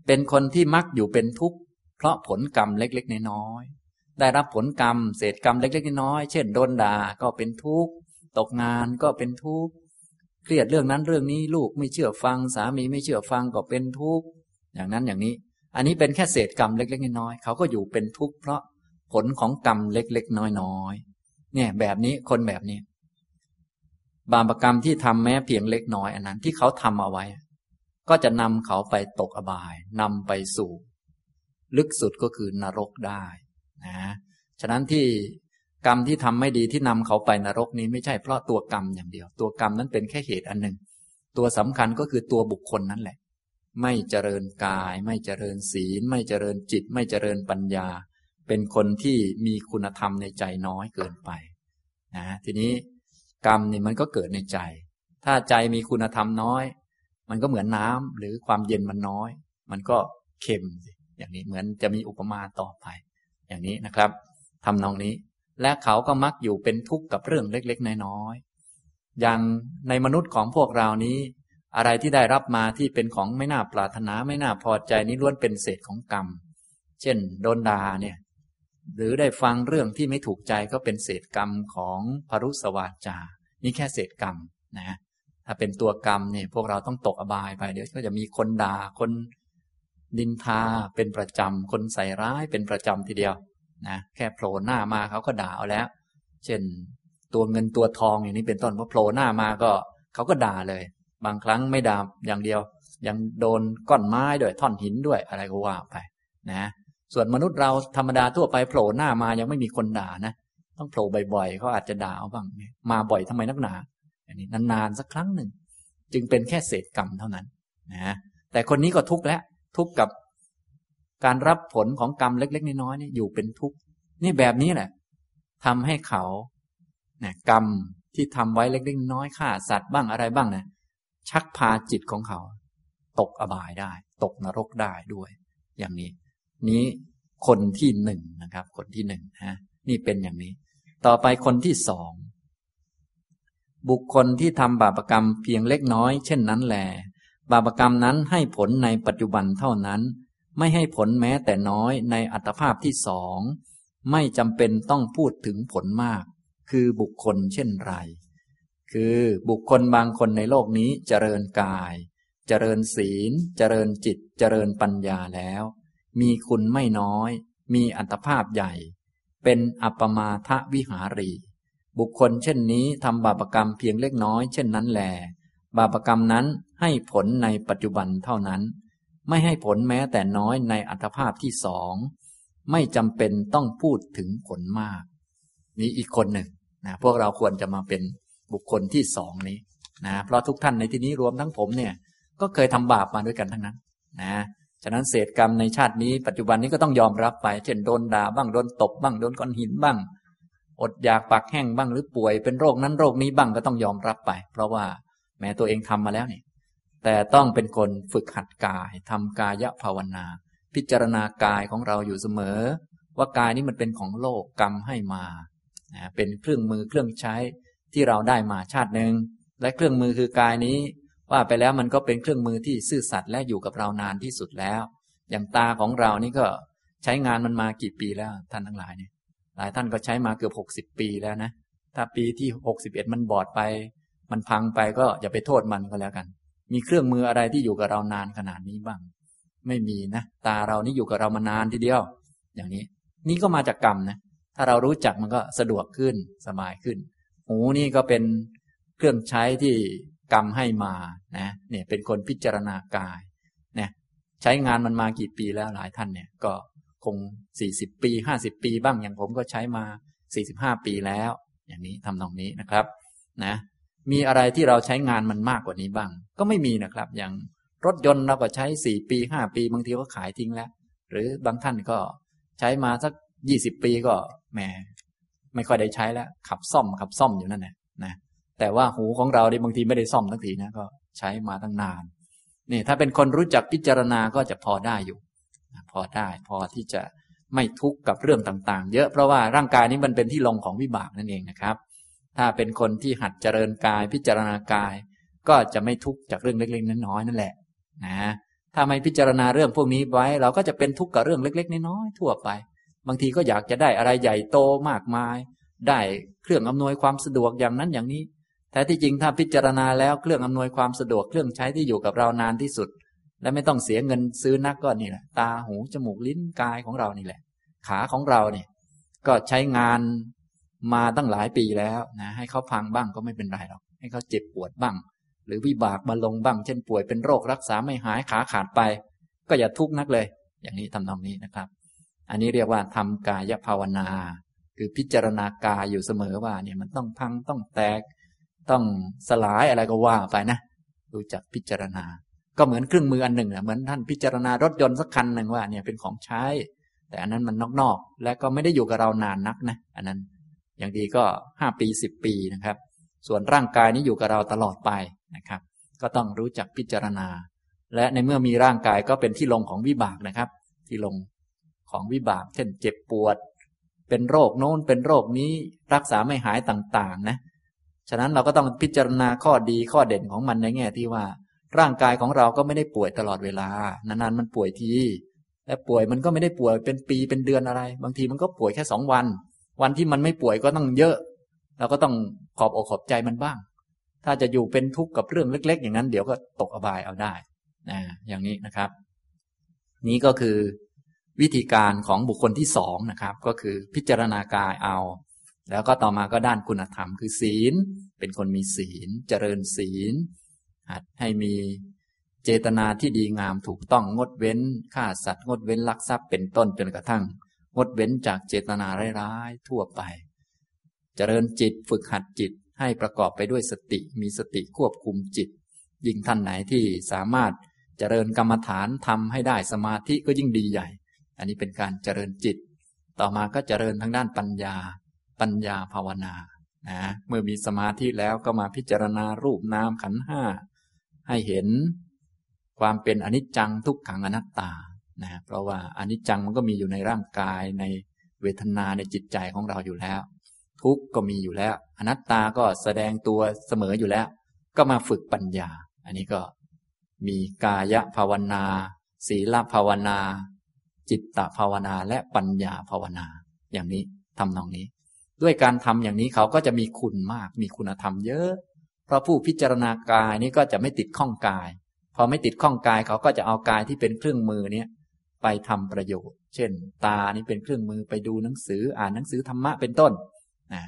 A: เป็นคนที่มักอยู่เป็นทุกข์เพราะผลกรรมเล็กๆน้อยๆได้รับผลกรรมเศษกรรมเล็กๆน้อยๆเช่นโดนด่าก็เป็นทุกข์ตกงานก็เป็นทุกข์เครียดเรื่องนั้นเรื่องนี้ลูกไม่เชื่อฟังสามีไม่เชื่อฟังก็เป็นทุกข์อย่างนั้นอย่างนี้ อันนี้เป็นแค่เศษกรรมเล็กๆน้อยๆเขาก็อยู่เป็นทุกข์เพราะผลของกรรมเล็กๆน้อยๆเนี่ย แบบนี้คนแบบนี้ บาปกรรมที่ทำแม้เพียงเล็กน้อยอันนั้น ที่เขาทำเอาไว้ ก็จะนำเขาไปตกอบายนำไปสู่ ลึกสุดก็คือนรกได้นะฉะนั้นที่กรรมที่ทำไม่ดีที่นำเขาไปนรกนี้ไม่ใช่เพราะตัวกรรมอย่างเดียว ตัวกรรมนั้นเป็นแค่เหตุอันหนึ่ง ตัวสำคัญก็คือตัวบุคคลนั่นแหละ ไม่เจริญกาย ไม่เจริญศีล ไม่เจริญจิต ไม่เจริญปัญญา เป็นคนที่มีคุณธรรมในใจน้อยเกินไปนะทีนี้กรรมนี่มันก็เกิดในใจ ถ้าใจมีคุณธรรมน้อย มันก็เหมือนน้ำหรือความเย็นมันน้อย มันก็เค็มอย่างนี้เหมือนจะมีอุปมาต่อไป อย่างนี้นะครับทำนองนี้ และเขาก็มักอยู่เป็นทุกข์กับเรื่องเล็ก ๆ น้อยๆอย่างในมนุษย์ของพวกเรานี้ อะไรที่ได้รับมาที่เป็นของไม่น่าปรารถนาไม่น่าพอใจนี้ล้วนเป็นเศษของกรรม เช่น โดนด่าเนี่ย หรือได้ฟังเรื่องที่ไม่ถูกใจก็เป็นเศษกรรมของพรุสวาจา นี่แค่เศษกรรมนะ ถ้าเป็นตัวกรรมเนี่ยพวกเราต้องตกอบายไป เดี๋ยวก็จะมีคนด่าคนดินทาเป็นประจำ คนใส่ร้ายเป็นประจำทีเดียวนะแค่โผล่หน้ามาเขาก็ด่าเอาแล้ว เช่น ตัวเงินตัวทองอย่างนี้เป็นต้นพอโผล่หน้ามาก็เขาก็ด่าเลย บางครั้งไม่ด่าอย่างเดียว ยังโดนก้อนไม้ด้วยท่อนหินด้วยอะไรก็ว่าไปนะ ส่วนมนุษย์เราธรรมดาทั่วไปโผล่หน้ามายังไม่มีคนด่านะ ต้องโผล่บ่อยๆเขาอาจจะด่าเอาบ้างมาบ่อยทำไมนักหนาอันนี้นานๆสักครั้งหนึ่ง จึงเป็นแค่เศษกรรมเท่านั้นนะแต่คนนี้ก็ทุกข์แล้วทุกข์กับการรับผลของกรรมเล็ก ๆ น้อยๆนี่อยู่เป็นทุกข์นี่แบบนี้แหละทำให้เขานี่ยกรรมที่ทำไว้เล็กๆน้อยฆ่าสัตว์บ้างอะไรบ้างเนี่ย ชักพาจิตของเขา ตกอบายได้ ตกนรกได้ด้วย อย่างนี้ นี้คนที่หนึ่งนะครับ คนที่หนึ่งฮะนี่เป็นอย่างนี้ ต่อไปคนที่สอง บุคคลที่ทำบาปกรรมเพียงเล็กน้อย เช่นนั้นแหลบาปกรรมนั้นให้ผลในปัจจุบันเท่านั้น ไม่ให้ผลแม้แต่น้อยในอัตภาพที่สอง ไม่จำเป็นต้องพูดถึงผลมาก คือบุคคลเช่นไร คือบุคคลบางคนในโลกนี้เจริญกาย เจริญศีล เจริญจิต เจริญปัญญาแล้ว มีคุณไม่น้อย มีอัตภาพใหญ่ เป็นอัปมาทวิหารี บุคคลเช่นนี้ทำบาปกรรมเพียงเล็กน้อยเช่นนั้นแล บาปกรรมนั้นให้ผลในปัจจุบันเท่านั้น ไม่ให้ผลแม้แต่น้อยในอัตภาพที่สอง ไม่จำเป็นต้องพูดถึงผลมาก นี้อีกคนหนึ่งนะพวกเราควรจะมาเป็น บุคคลที่สองนี้นะเพราะทุกท่านในที่นี้รวมทั้งผมเนี่ยก็เคยทำบาปมาด้วยกันทั้งนั้นนะฉะนั้นเศษกรรมในชาตินี้ปัจจุบันนี้ก็ต้องยอมรับไป เช่นโดนด่าบ้างโดนตบบ้างโดนก้อนหินบ้าง อดอยากปากแห้งบ้างหรือป่วยเป็นโรคนั้นโรคนี้บ้างก็ต้องยอมรับไป เพราะว่าแม้ตัวเองทำมาแล้วนี่แต่ต้องเป็นคนฝึกหัดกายทำกายภาวนา พิจารณากายของเราอยู่เสมอ ว่ากายนี้มันเป็นของโลกกรรมให้มาเป็นเครื่องมือเครื่องใช้ ที่เราได้มาชาติหนึ่งและเครื่องมือคือกายนี้ ว่าไปแล้วมันก็เป็นเครื่องมือที่ซื่อสัตย์และอยู่กับเรานานที่สุดแล้ว อย่างตาของเรานี่ก็ใช้งานมันมากี่ปีแล้วท่านทั้งหลายเนี่ยหลายท่านก็ใช้มาเกือบหกสิบปีแล้วนะถ้าปีที่หกสิบเอ็ดมันบอดไป มันพังไปก็อย่าไปโทษมันก็แล้วกัน มีเครื่องมืออะไรที่อยู่กับเรานานขนาดนี้บ้าง ไม่มีนะตาเรานี่อยู่กับเรามานานทีเดียว อย่างนี้ นี่ก็มาจากกรรมนะถ้าเรารู้จักมันก็สะดวกขึ้นสบายขึ้น หูนี่ก็เป็นเครื่องใช้ที่กรรมให้มานะเนี่ยเป็นคนพิจารณากายเนี่ยใช้งานมันมากี่ปีแล้วหลายท่านเนี่ยก็คงสี่สิบปีห้าสิบปีบ้างอย่างผมก็ใช้มาสี่สิบห้าปีแล้ว อย่างนี้ทำตรงนี้นะครับนะมีอะไรที่เราใช้งานมันมากกว่านี้บ้าง ก็ไม่มีนะครับ อย่างรถยนต์เราก็ใช้สี่ปีห้าปี บางทีก็ขายทิ้งแล้ว หรือบางท่านก็ใช้มาสักยี่สิบปีก็แหม ไม่ค่อยได้ใช้แล้ว ขับซ่อมขับซ่อมอยู่นั่นแหละนะแต่ว่าหูของเราเนี่ยบางทีไม่ได้ซ่อมทั้งทีนะก็ใช้มาตั้งนานนี่ถ้าเป็นคนรู้จักพิจารณาก็จะพอได้อยู่ พอได้พอที่จะไม่ทุกข์กับเรื่องต่างๆ เยอะเพราะว่าร่างกายนี้มันเป็นที่ลงของวิบากนั่นเองนะครับ ถ้าเป็นคนที่หัดเจริญกายพิจารณากาย ก็จะไม่ทุกข์จากเรื่องเล็กๆน้อยๆนั่นแหละนะถ้าไม่พิจารณาเรื่องพวกนี้ไว้ เราก็จะเป็นทุกข์กับเรื่องเล็ก ๆ น้อยๆทั่วไป บางทีก็อยากจะได้อะไรใหญ่โตมากมาย ได้เครื่องอำนวยความสะดวกอย่างนั้นอย่างนี้ แต่ที่จริงถ้าพิจารณาแล้วเครื่องอำนวยความสะดวกเครื่องใช้ที่อยู่กับเรานานที่สุด และไม่ต้องเสียเงินซื้อนักก็นี่แหละตาหูจมูกลิ้นกายของเรานี่แหละ ขาของเราเนี่ยก็ใช้งานมาตั้งหลายปีแล้วนะให้เขาพังบ้างก็ไม่เป็นไรหรอกให้เขาเจ็บปวดบ้าง หรือวิบากมาลงบ้าง เช่นป่วยเป็นโรครักษาไม่หายขาขาดไป ก็อย่าทุกข์นักเลย อย่างนี้ทำนองนี้นะครับ อันนี้เรียกว่าทำกายภาวนา คือพิจารณากายอยู่เสมอว่าเนี่ยมันต้องพังต้องแตก ต้องสลายอะไรก็ว่าไปนะรู้จักพิจารณา ก็เหมือนเครื่องมืออันหนึ่งนะเหมือนท่านพิจารณารถยนต์สักคันหนึ่งว่าเนี่ยเป็นของใช้ แต่อันนั้นมันนอกๆ และก็ไม่ได้อยู่กับเรานานนักนะอันนั้นอย่างดีก็ห้าปีสิบปีนะครับ ส่วนร่างกายนี้อยู่กับเราตลอดไปนะครับ ก็ต้องรู้จักพิจารณา และในเมื่อมีร่างกายก็เป็นที่ลงของวิบากนะครับ ที่ลง ของวิบาก เช่น เจ็บปวด เป็นโรคโน้นเป็นโรคนี้รักษาไม่หายต่างๆ นะ ฉะนั้นเราก็ต้องพิจารณาข้อดีข้อเด่นของมันในแง่ที่ว่า ร่างกายของเราก็ไม่ได้ป่วยตลอดเวลา นานๆมันป่วยทีและป่วยมันก็ไม่ได้ป่วยเป็นปีเป็นเดือนอะไร บางทีมันก็ป่วยแค่สองวัน วันที่มันไม่ป่วยก็ต้องเยอะ เราก็ต้องขอบอกขอบใจมันบ้าง ถ้าจะอยู่เป็นทุกข์กับเรื่องเล็ก ๆ อย่างนั้น เดี๋ยวก็ตกอบายเอาได้นะอย่างนี้นะครับ นี้ก็คือ วิธีการของบุคคลที่สองนะครับ ก็คือพิจารณากายเอา แล้วก็ต่อมาก็ด้านคุณธรรมคือศีล เป็นคนมีศีล เจริญศีลหัดให้มีเจตนาที่ดีงามถูกต้องงดเว้นฆ่าสัตว์งดเว้นลักทรัพย์เป็นต้นจนกระทั่ง งดเว้นจากเจตนาร้ายๆทั่วไป เจริญจิตฝึกหัดจิตให้ประกอบไปด้วยสติมีสติควบคุมจิต ยิ่งท่านไหนที่สามารถเจริญกรรมฐานทำให้ได้สมาธิก็ยิ่งดีใหญ่ อันนี้เป็นการเจริญจิต ต่อมาก็เจริญทางด้านปัญญา ปัญญาภาวนานะเมื่อมีสมาธิแล้วก็มาพิจารณารูปนามขันห้าให้เห็นความเป็นอนิจจังทุกขังอนัตตานะเพราะว่าอนิจจังมันก็มีอยู่ในร่างกายในเวทนาในจิตใจของเราอยู่แล้ว ทุกข์ก็มีอยู่แล้ว อนัตตาก็แสดงตัวเสมออยู่แล้ว ก็มาฝึกปัญญา อันนี้ก็มีกายภาวนา ศีลภาวนา จิตตภาวนาและปัญญาภาวนา อย่างนี้ทำนองนี้ ด้วยการทำอย่างนี้เขาก็จะมีคุณมาก มีคุณธรรมเยอะ เพราะผู้พิจารณากายนี้ก็จะไม่ติดข้องกาย พอไม่ติดข้องกายเขาก็จะเอากายที่เป็นเครื่องมือเนี้ยไปทำประโยชน์ เช่น ตานี่เป็นเครื่องมือไปดูหนังสืออ่านหนังสือธรรมะเป็นต้นนะ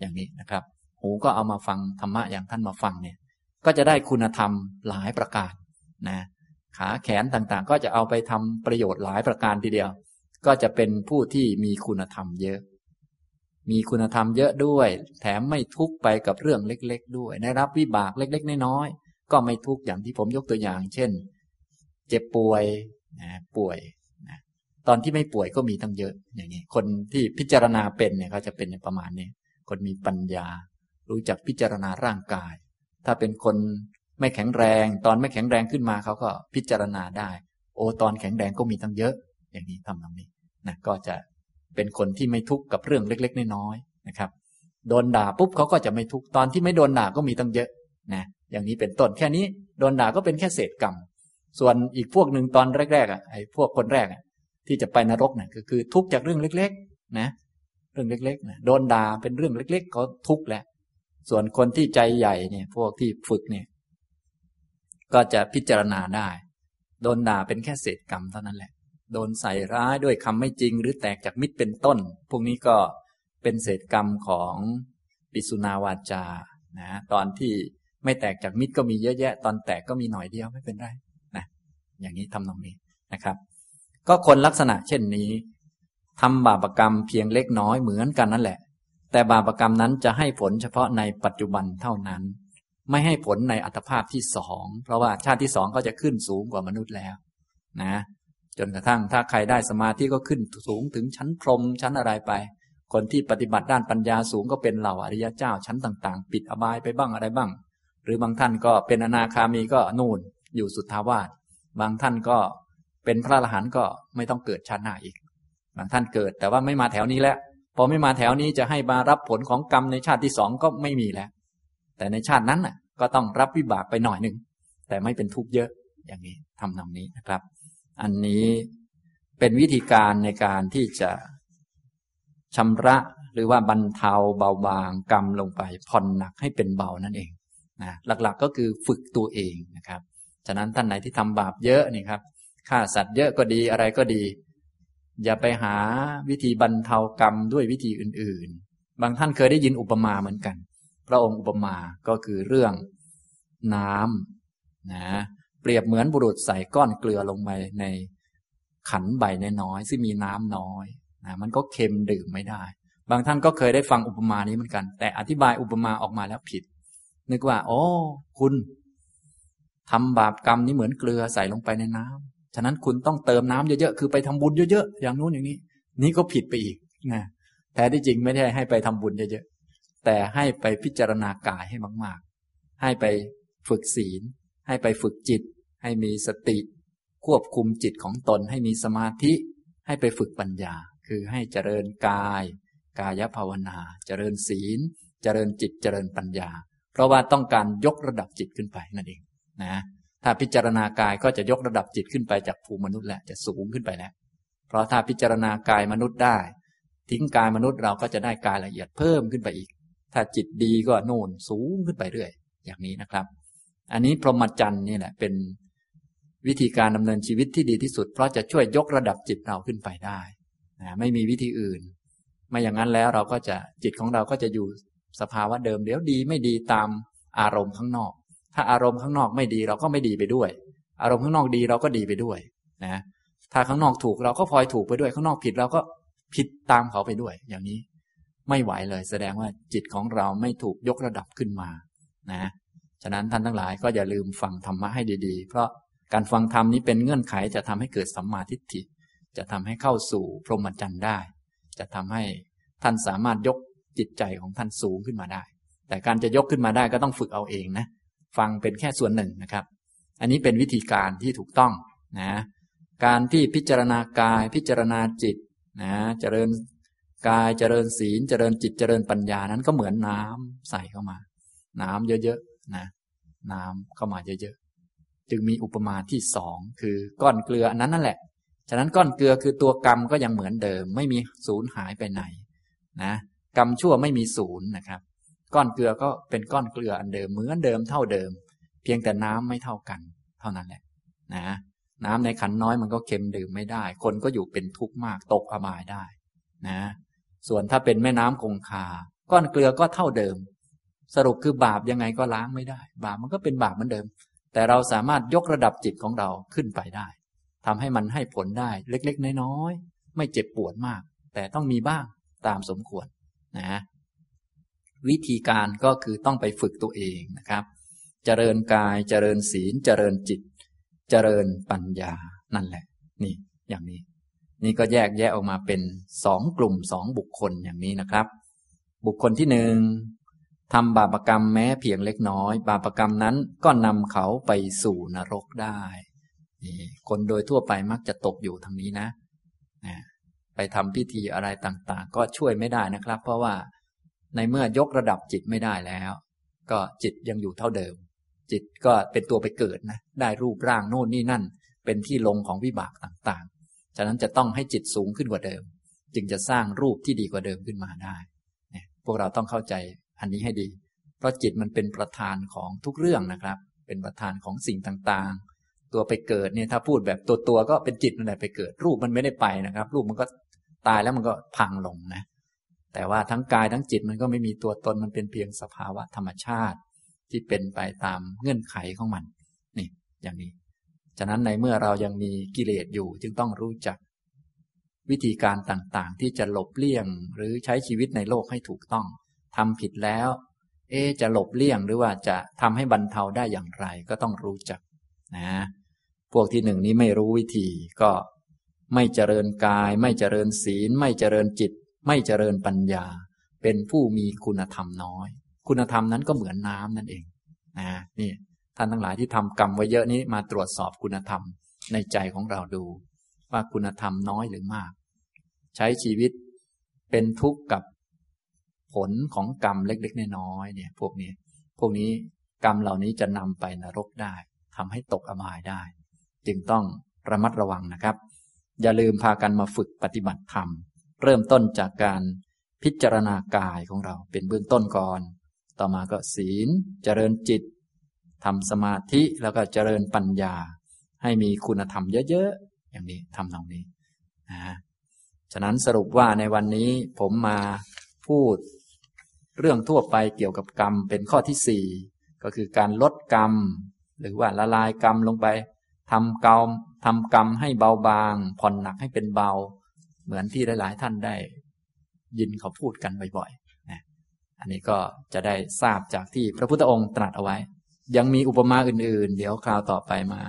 A: อย่างนี้นะครับ หูก็เอามาฟังธรรมะอย่างท่านมาฟังเนี่ย ก็จะได้คุณธรรมหลายประการนะ ขาแขนต่างๆ ก็จะเอาไปทำประโยชน์หลายประการทีเดียว ก็จะเป็นผู้ที่มีคุณธรรมเยอะ มีคุณธรรมเยอะด้วย แถมไม่ทุกไปกับเรื่องเล็ก ๆ ด้วย ได้รับวิบากเล็ก ๆ น้อยๆก็ไม่ทุกอย่างที่ผมยกตัวอย่าง เช่น เจ็บป่วยนะป่วยนะตอนที่ไม่ป่วยก็มีตั้งเยอะอย่างนี้คนที่พิจารณาเป็นเนี่ยเขาจะเป็นประมาณนี้คนมีปัญญา รู้จักพิจารณาร่างกาย ถ้าเป็นคน ไม่แข็งแรง ตอนไม่แข็งแรงขึ้นมาเขาก็พิจารณาได้ โอตอนแข็งแรงก็มีตั้งเยอะ อย่างนี้ทำตรงนี้นะก็จะเป็นคนที่ไม่ทุกข์กับเรื่องเล็ก ๆ น้อยๆนะครับ โดนด่าปุ๊บเขาก็จะไม่ทุกข์ตอนที่ไม่โดนด่าก็มีตั้งเยอะนะอย่างนี้เป็นต้นแค่นี้โดนด่าก็เป็นแค่เศษกรรม ส่วนอีกพวกหนึ่งตอนแรกๆอะไอ้พวกคนแรกอะที่จะไปนรกเนี่ยก็คือทุกข์จากเรื่องเล็ก ๆ นะ เรื่องเล็กๆนะโดนด่าเป็นเรื่องเล็ก ๆ เขาทุกข์แหละส่วนคนที่ใจใหญ่เนี่ย พวกที่ฝึกเนี่ย ก็จะพิจารณาได้ โดนด่าเป็นแค่เศษกรรมเท่านั้นแหละ โดนใส่ร้ายด้วยคำไม่จริง หรือแตกจากมิตรเป็นต้น พวกนี้ก็เป็นเศษกรรมของปิสุนาวาจา นะ ตอนที่ไม่แตกจากมิตรก็มีเยอะแยะ ตอนแตกก็มีหน่อยเดียวไม่เป็นไร นะ อย่างนี้ทำตรงนี้นะครับ ก็คนลักษณะเช่นนี้ทำบาปรกรรมเพียงเล็กน้อยเหมือนกันนั่นแหละ แต่บาปรกรรมนั้นจะให้ผลเฉพาะในปัจจุบันเท่านั้น ไม่ให้ผลในอัตภาพที่สองเพราะว่าชาติที่สองก็จะขึ้นสูงกว่ามนุษย์แล้วนะจนกระทั่งถ้าใครได้สมาธิก็ขึ้นสูงถึงชั้นพรหมชั้นอะไรไป คนที่ปฏิบัติด้านปัญญาสูงก็เป็นเหล่าอริยเจ้าชั้นต่างๆ ปิดอบายไปบ้างอะไรบ้าง หรือบางท่านก็เป็นอนาคามีก็นู่นอยู่สุทธาวาสบางท่านก็เป็นพระอรหันต์ก็ไม่ต้องเกิดชาติหน้าอีก บางท่านเกิดแต่ว่าไม่มาแถวนี้แล้วพอไม่มาแถวนี้จะให้มารับผลของกรรมในชาติที่สองก็ไม่มีแล้ว แต่ในชาตินั้นน่ะ ก็ต้องรับวิบากไปหน่อยหนึ่งแต่ไม่เป็นทุกข์เยอะอย่างนี้ทำนำนี้นะครับ อันนี้เป็นวิธีการในการที่จะชำระหรือว่าบรรเทาเบาบางกรรมลงไปผ่อนหนักให้เป็นเบานั่นเองนะหลักๆก็คือฝึกตัวเองนะครับ ฉะนั้นท่านไหนที่ทำบาปเยอะนี่ครับฆ่าสัตว์เยอะก็ดีอะไรก็ดี อย่าไปหาวิธีบรรเทากรรมด้วยวิธีอื่น ๆ บางท่านเคยได้ยินอุปมาเหมือนกัน พระองค์อุปมาก็คือเรื่องน้ำนะเปรียบเหมือนบุรุษใส่ก้อนเกลือลงไปในขันใบน้อยซึ่งมีน้ำน้อยนะมันก็เค็มดื่มไม่ได้ บางท่านก็เคยได้ฟังอุปมานี้เหมือนกัน แต่อธิบายอุปมาออกมาแล้วผิด นึกว่าโอ้คุณทำบาปกรรมนี้เหมือนเกลือใส่ลงไปในน้ำฉะนั้นคุณต้องเติมน้ำเยอะๆคือไปทำบุญเยอะๆอย่างนู้นอย่างนี้ นี่ก็ผิดไปอีกนะแท้ที่จริงไม่ได้ให้ไปทำบุญเยอะ แต่ให้ไปพิจารณากายให้มาก ๆ ให้ไปฝึกศีล ให้ไปฝึกจิต ให้มีสติ ควบคุมจิตของตนให้มีสมาธิ ให้ไปฝึกปัญญา คือให้เจริญกาย กายภาวนา เจริญศีล เจริญจิตเจริญปัญญา เพราะว่าต้องการยกระดับจิตขึ้นไปนั่นเองนะถ้าพิจารณากายก็จะยกระดับจิตขึ้นไปจากภูมิมนุษย์แหละจะสูงขึ้นไปแล้วเพราะถ้าพิจารณากายมนุษย์ได้ ทิ้งกายมนุษย์เราก็จะได้กายละเอียดเพิ่มขึ้นไปอีก ถ้าจิตดีก็โน่นสูงขึ้นไปเรื่อย อย่างนี้นะครับ อันนี้พรหมจรรย์นี่แหละเป็นวิธีการดำเนินชีวิตที่ดีที่สุด เพราะจะช่วยยกระดับจิตเราขึ้นไปได้นะไม่มีวิธีอื่น ไม่อย่างนั้นแล้วเราก็จะจิตของเราก็จะอยู่สภาวะเดิมเดี๋ยวดีไม่ดีตามอารมณ์ข้างนอก ถ้าอารมณ์ข้างนอกไม่ดีเราก็ไม่ดีไปด้วย อารมณ์ข้างนอกดีเราก็ดีไปด้วยนะถ้าข้างนอกถูกเราก็พลอยถูกไปด้วย ข้างนอกผิดเราก็ผิดตามเขาไปด้วย อย่างนี้ ไม่ไหวเลย แสดงว่าจิตของเราไม่ถูกยกระดับขึ้นมา นะ ฉะนั้นท่านทั้งหลายก็อย่าลืมฟังธรรมะให้ดีๆ เพราะการฟังธรรมนี้เป็นเงื่อนไขจะทำให้เกิดสัมมาทิฏฐิ จะทำให้เข้าสู่พรหมจรรย์ได้ จะทำให้ท่านสามารถยกจิตใจของท่านสูงขึ้นมาได้ แต่การจะยกขึ้นมาได้ก็ต้องฝึกเอาเองนะ ฟังเป็นแค่ส่วนหนึ่งนะครับ อันนี้เป็นวิธีการที่ถูกต้องนะ การที่พิจารณากายพิจารณาจิตนะ เจริญ กายเจริญศีลเจริญจิตเจริญปัญญานั้นก็เหมือนน้ำใส่เข้ามา น้ำเยอะๆนะน้ำเข้ามาเยอะๆจึงมีอุปมาที่สองคือก้อนเกลืออันนั้นนั่นแหละ ฉะนั้นก้อนเกลือคือตัวกรรมก็ยังเหมือนเดิม ไม่มีศูนย์หายไปไหนนะกรรมชั่วไม่มีศูนย์นะครับ ก้อนเกลือก็เป็นก้อนเกลืออันเดิมเหมือนเดิมเท่าเดิม เพียงแต่น้ำไม่เท่ากัน เท่านั้นแหละ นะน้ำในขันน้อยมันก็เค็มดื่มไม่ได้ คนก็อยู่เป็นทุกข์มากตกอบายได้ นะ ส่วนถ้าเป็นแม่น้ำคงคา ก้อนเกลือก็เท่าเดิม สรุปคือบาปยังไงก็ล้างไม่ได้ บาปมันก็เป็นบาปเหมือนเดิม แต่เราสามารถยกระดับจิตของเราขึ้นไปได้ทำให้มันให้ผลได้เล็กๆ น้อยๆ ไม่เจ็บปวดมาก แต่ต้องมีบ้างตามสมควรนะวิธีการก็คือต้องไปฝึกตัวเองนะครับ เจริญกายเจริญศีลเจริญจิต เจริญปัญญานั่นแหละ นี่อย่างนี้ นี่ก็แยกแยะออกมาเป็นสองกลุ่มสองบุคคลอย่างนี้นะครับ บุคคลที่หนึ่งทำบาปกรรมแม้เพียงเล็กน้อย บาปกรรมนั้นก็นำเขาไปสู่นรกได้นี่คนโดยทั่วไปมักจะตกอยู่ทางนี้นะนะ ไปทำพิธีอะไรต่างๆ ก็ช่วยไม่ได้นะครับ เพราะว่าในเมื่อยกระดับจิตไม่ได้แล้ว ก็จิตยังอยู่เท่าเดิม จิตก็เป็นตัวไปเกิดนะ ได้รูปร่างโน่นนี่นั่น เป็นที่ลงของวิบากต่างๆ ฉะนั้นจะต้องให้จิตสูงขึ้นกว่าเดิม จึงจะสร้างรูปที่ดีกว่าเดิมขึ้นมาได้เนี่ยพวกเราต้องเข้าใจอันนี้ให้ดี เพราะจิตมันเป็นประธานของทุกเรื่องนะครับ เป็นประธานของสิ่งต่างๆ ตัวไปเกิดเนี่ยถ้าพูดแบบตัวตัวก็เป็นจิตนั่นแหละไปเกิด รูปมันไม่ได้ไปนะครับ รูปมันก็ตายแล้วมันก็พังลงนะ แต่ว่าทั้งกายทั้งจิตมันก็ไม่มีตัวตนมันเป็นเพียงสภาวะธรรมชาติ ที่เป็นไปตามเงื่อนไขของมัน นี่ อย่างนี้ ฉะนั้นในเมื่อเรายังมีกิเลสอยู่จึงต้องรู้จัก วิธีการต่างๆ ที่จะหลบเลี่ยงหรือใช้ชีวิตในโลกให้ถูกต้องทำผิดแล้ว เอ๊จะหลบเลี่ยงหรือว่าจะทำให้บรรเทาได้อย่างไรก็ต้องรู้จักนะ พวกที่หนึ่งนี้ไม่รู้วิธีก็ไม่เจริญกาย ไม่เจริญศีล ไม่เจริญจิต ไม่เจริญปัญญา เป็นผู้มีคุณธรรมน้อย คุณธรรมนั้นก็เหมือนน้ำนั่นเองนะนี่ ท่านทั้งหลายที่ทำกรรมไว้เยอะนี้มาตรวจสอบคุณธรรมในใจของเราดู ว่าคุณธรรมน้อยหรือมาก ใช้ชีวิตเป็นทุกข์กับผลของกรรมเล็กๆน้อยๆเนี่ยพวกนี้พวกนี้กรรมเหล่านี้จะนำไปนรกได้ทำให้ตกอบายได้ จึงต้องระมัดระวังนะครับ อย่าลืมพากันมาฝึกปฏิบัติธรรม เริ่มต้นจากการพิจารณากายของเราเป็นเบื้องต้นก่อน ต่อมาก็ศีล เจริญจิต ทำสมาธิแล้วก็เจริญปัญญา ให้มีคุณธรรมเยอะๆ อย่างนี้ทำตรงนี้นะฉะนั้นสรุปว่าในวันนี้ผมมาพูดเรื่องทั่วไปเกี่ยวกับกรรมเป็นข้อที่สี่ก็คือการลดกรรม หรือว่าละลายกรรมลงไปทำกรรมทำกรรมให้เบาบาง ผ่อนหนักให้เป็นเบา เหมือนที่หลาย ๆ ท่านได้ ยินเขาพูดกันบ่อยๆนะอันนี้ก็จะได้ทราบจากที่พระพุทธองค์ตรัสเอาไว้ ยังมีอุปมาอื่นๆ เดี๋ยวคราวต่อไปมา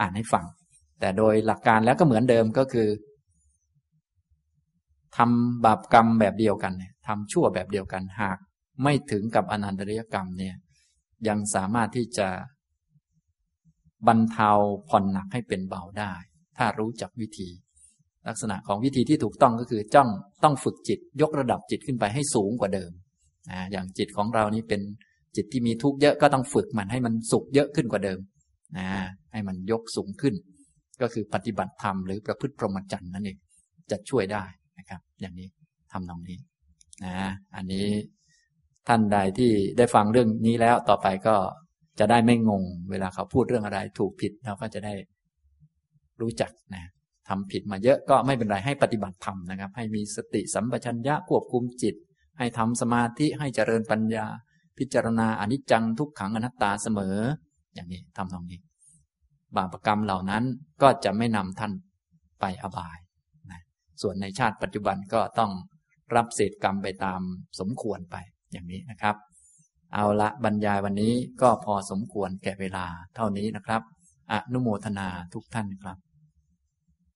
A: อ่านให้ฟัง แต่โดยหลักการแล้วก็เหมือนเดิมก็คือทำบาปกรรมแบบเดียวกันเนี่ยทำชั่วแบบเดียวกันหาก ไม่ถึงกับอนันตริยกรรมเนี่ย ยังสามารถที่จะบรรเทาผ่อนหนักให้เป็นเบาได้ ถ้ารู้จักวิธี ลักษณะของวิธีที่ถูกต้องก็คือจ้องต้องฝึกจิต ยกระดับจิตขึ้นไปให้สูงกว่าเดิม อย่างจิตของเรานี้เป็น จิตที่มีทุกข์เยอะก็ต้องฝึกมันให้มันสุขเยอะขึ้นกว่าเดิมนะให้มันยกสูงขึ้น ก็คือปฏิบัติธรรมหรือประพฤติพรหมจรรย์นั่นเองจะช่วยได้นะครับ อย่างนี้ทำตรงนี้นะอันนี้ท่านใดที่ได้ฟังเรื่องนี้แล้วต่อไปก็จะได้ไม่งง เวลาเขาพูดเรื่องอะไรถูกผิดเราก็จะได้รู้จักนะทำผิดมาเยอะก็ไม่เป็นไรให้ปฏิบัติธรรมนะครับ ให้มีสติสัมปชัญญะควบคุมจิต ให้ทำสมาธิให้เจริญปัญญา พิจารณาอนิจจังทุกขังอนัตตาเสมอ อย่างนี้ทำตรงนี้ บาปกรรมเหล่านั้นก็จะไม่นำท่านไปอบายนะส่วนในชาติปัจจุบันก็ต้องรับเศษกรรมไปตามสมควรไปอย่างนี้นะครับ เอาละบรรยายวันนี้ก็พอสมควรแก่เวลาเท่านี้นะครับ อนุโมทนาทุกท่านครับ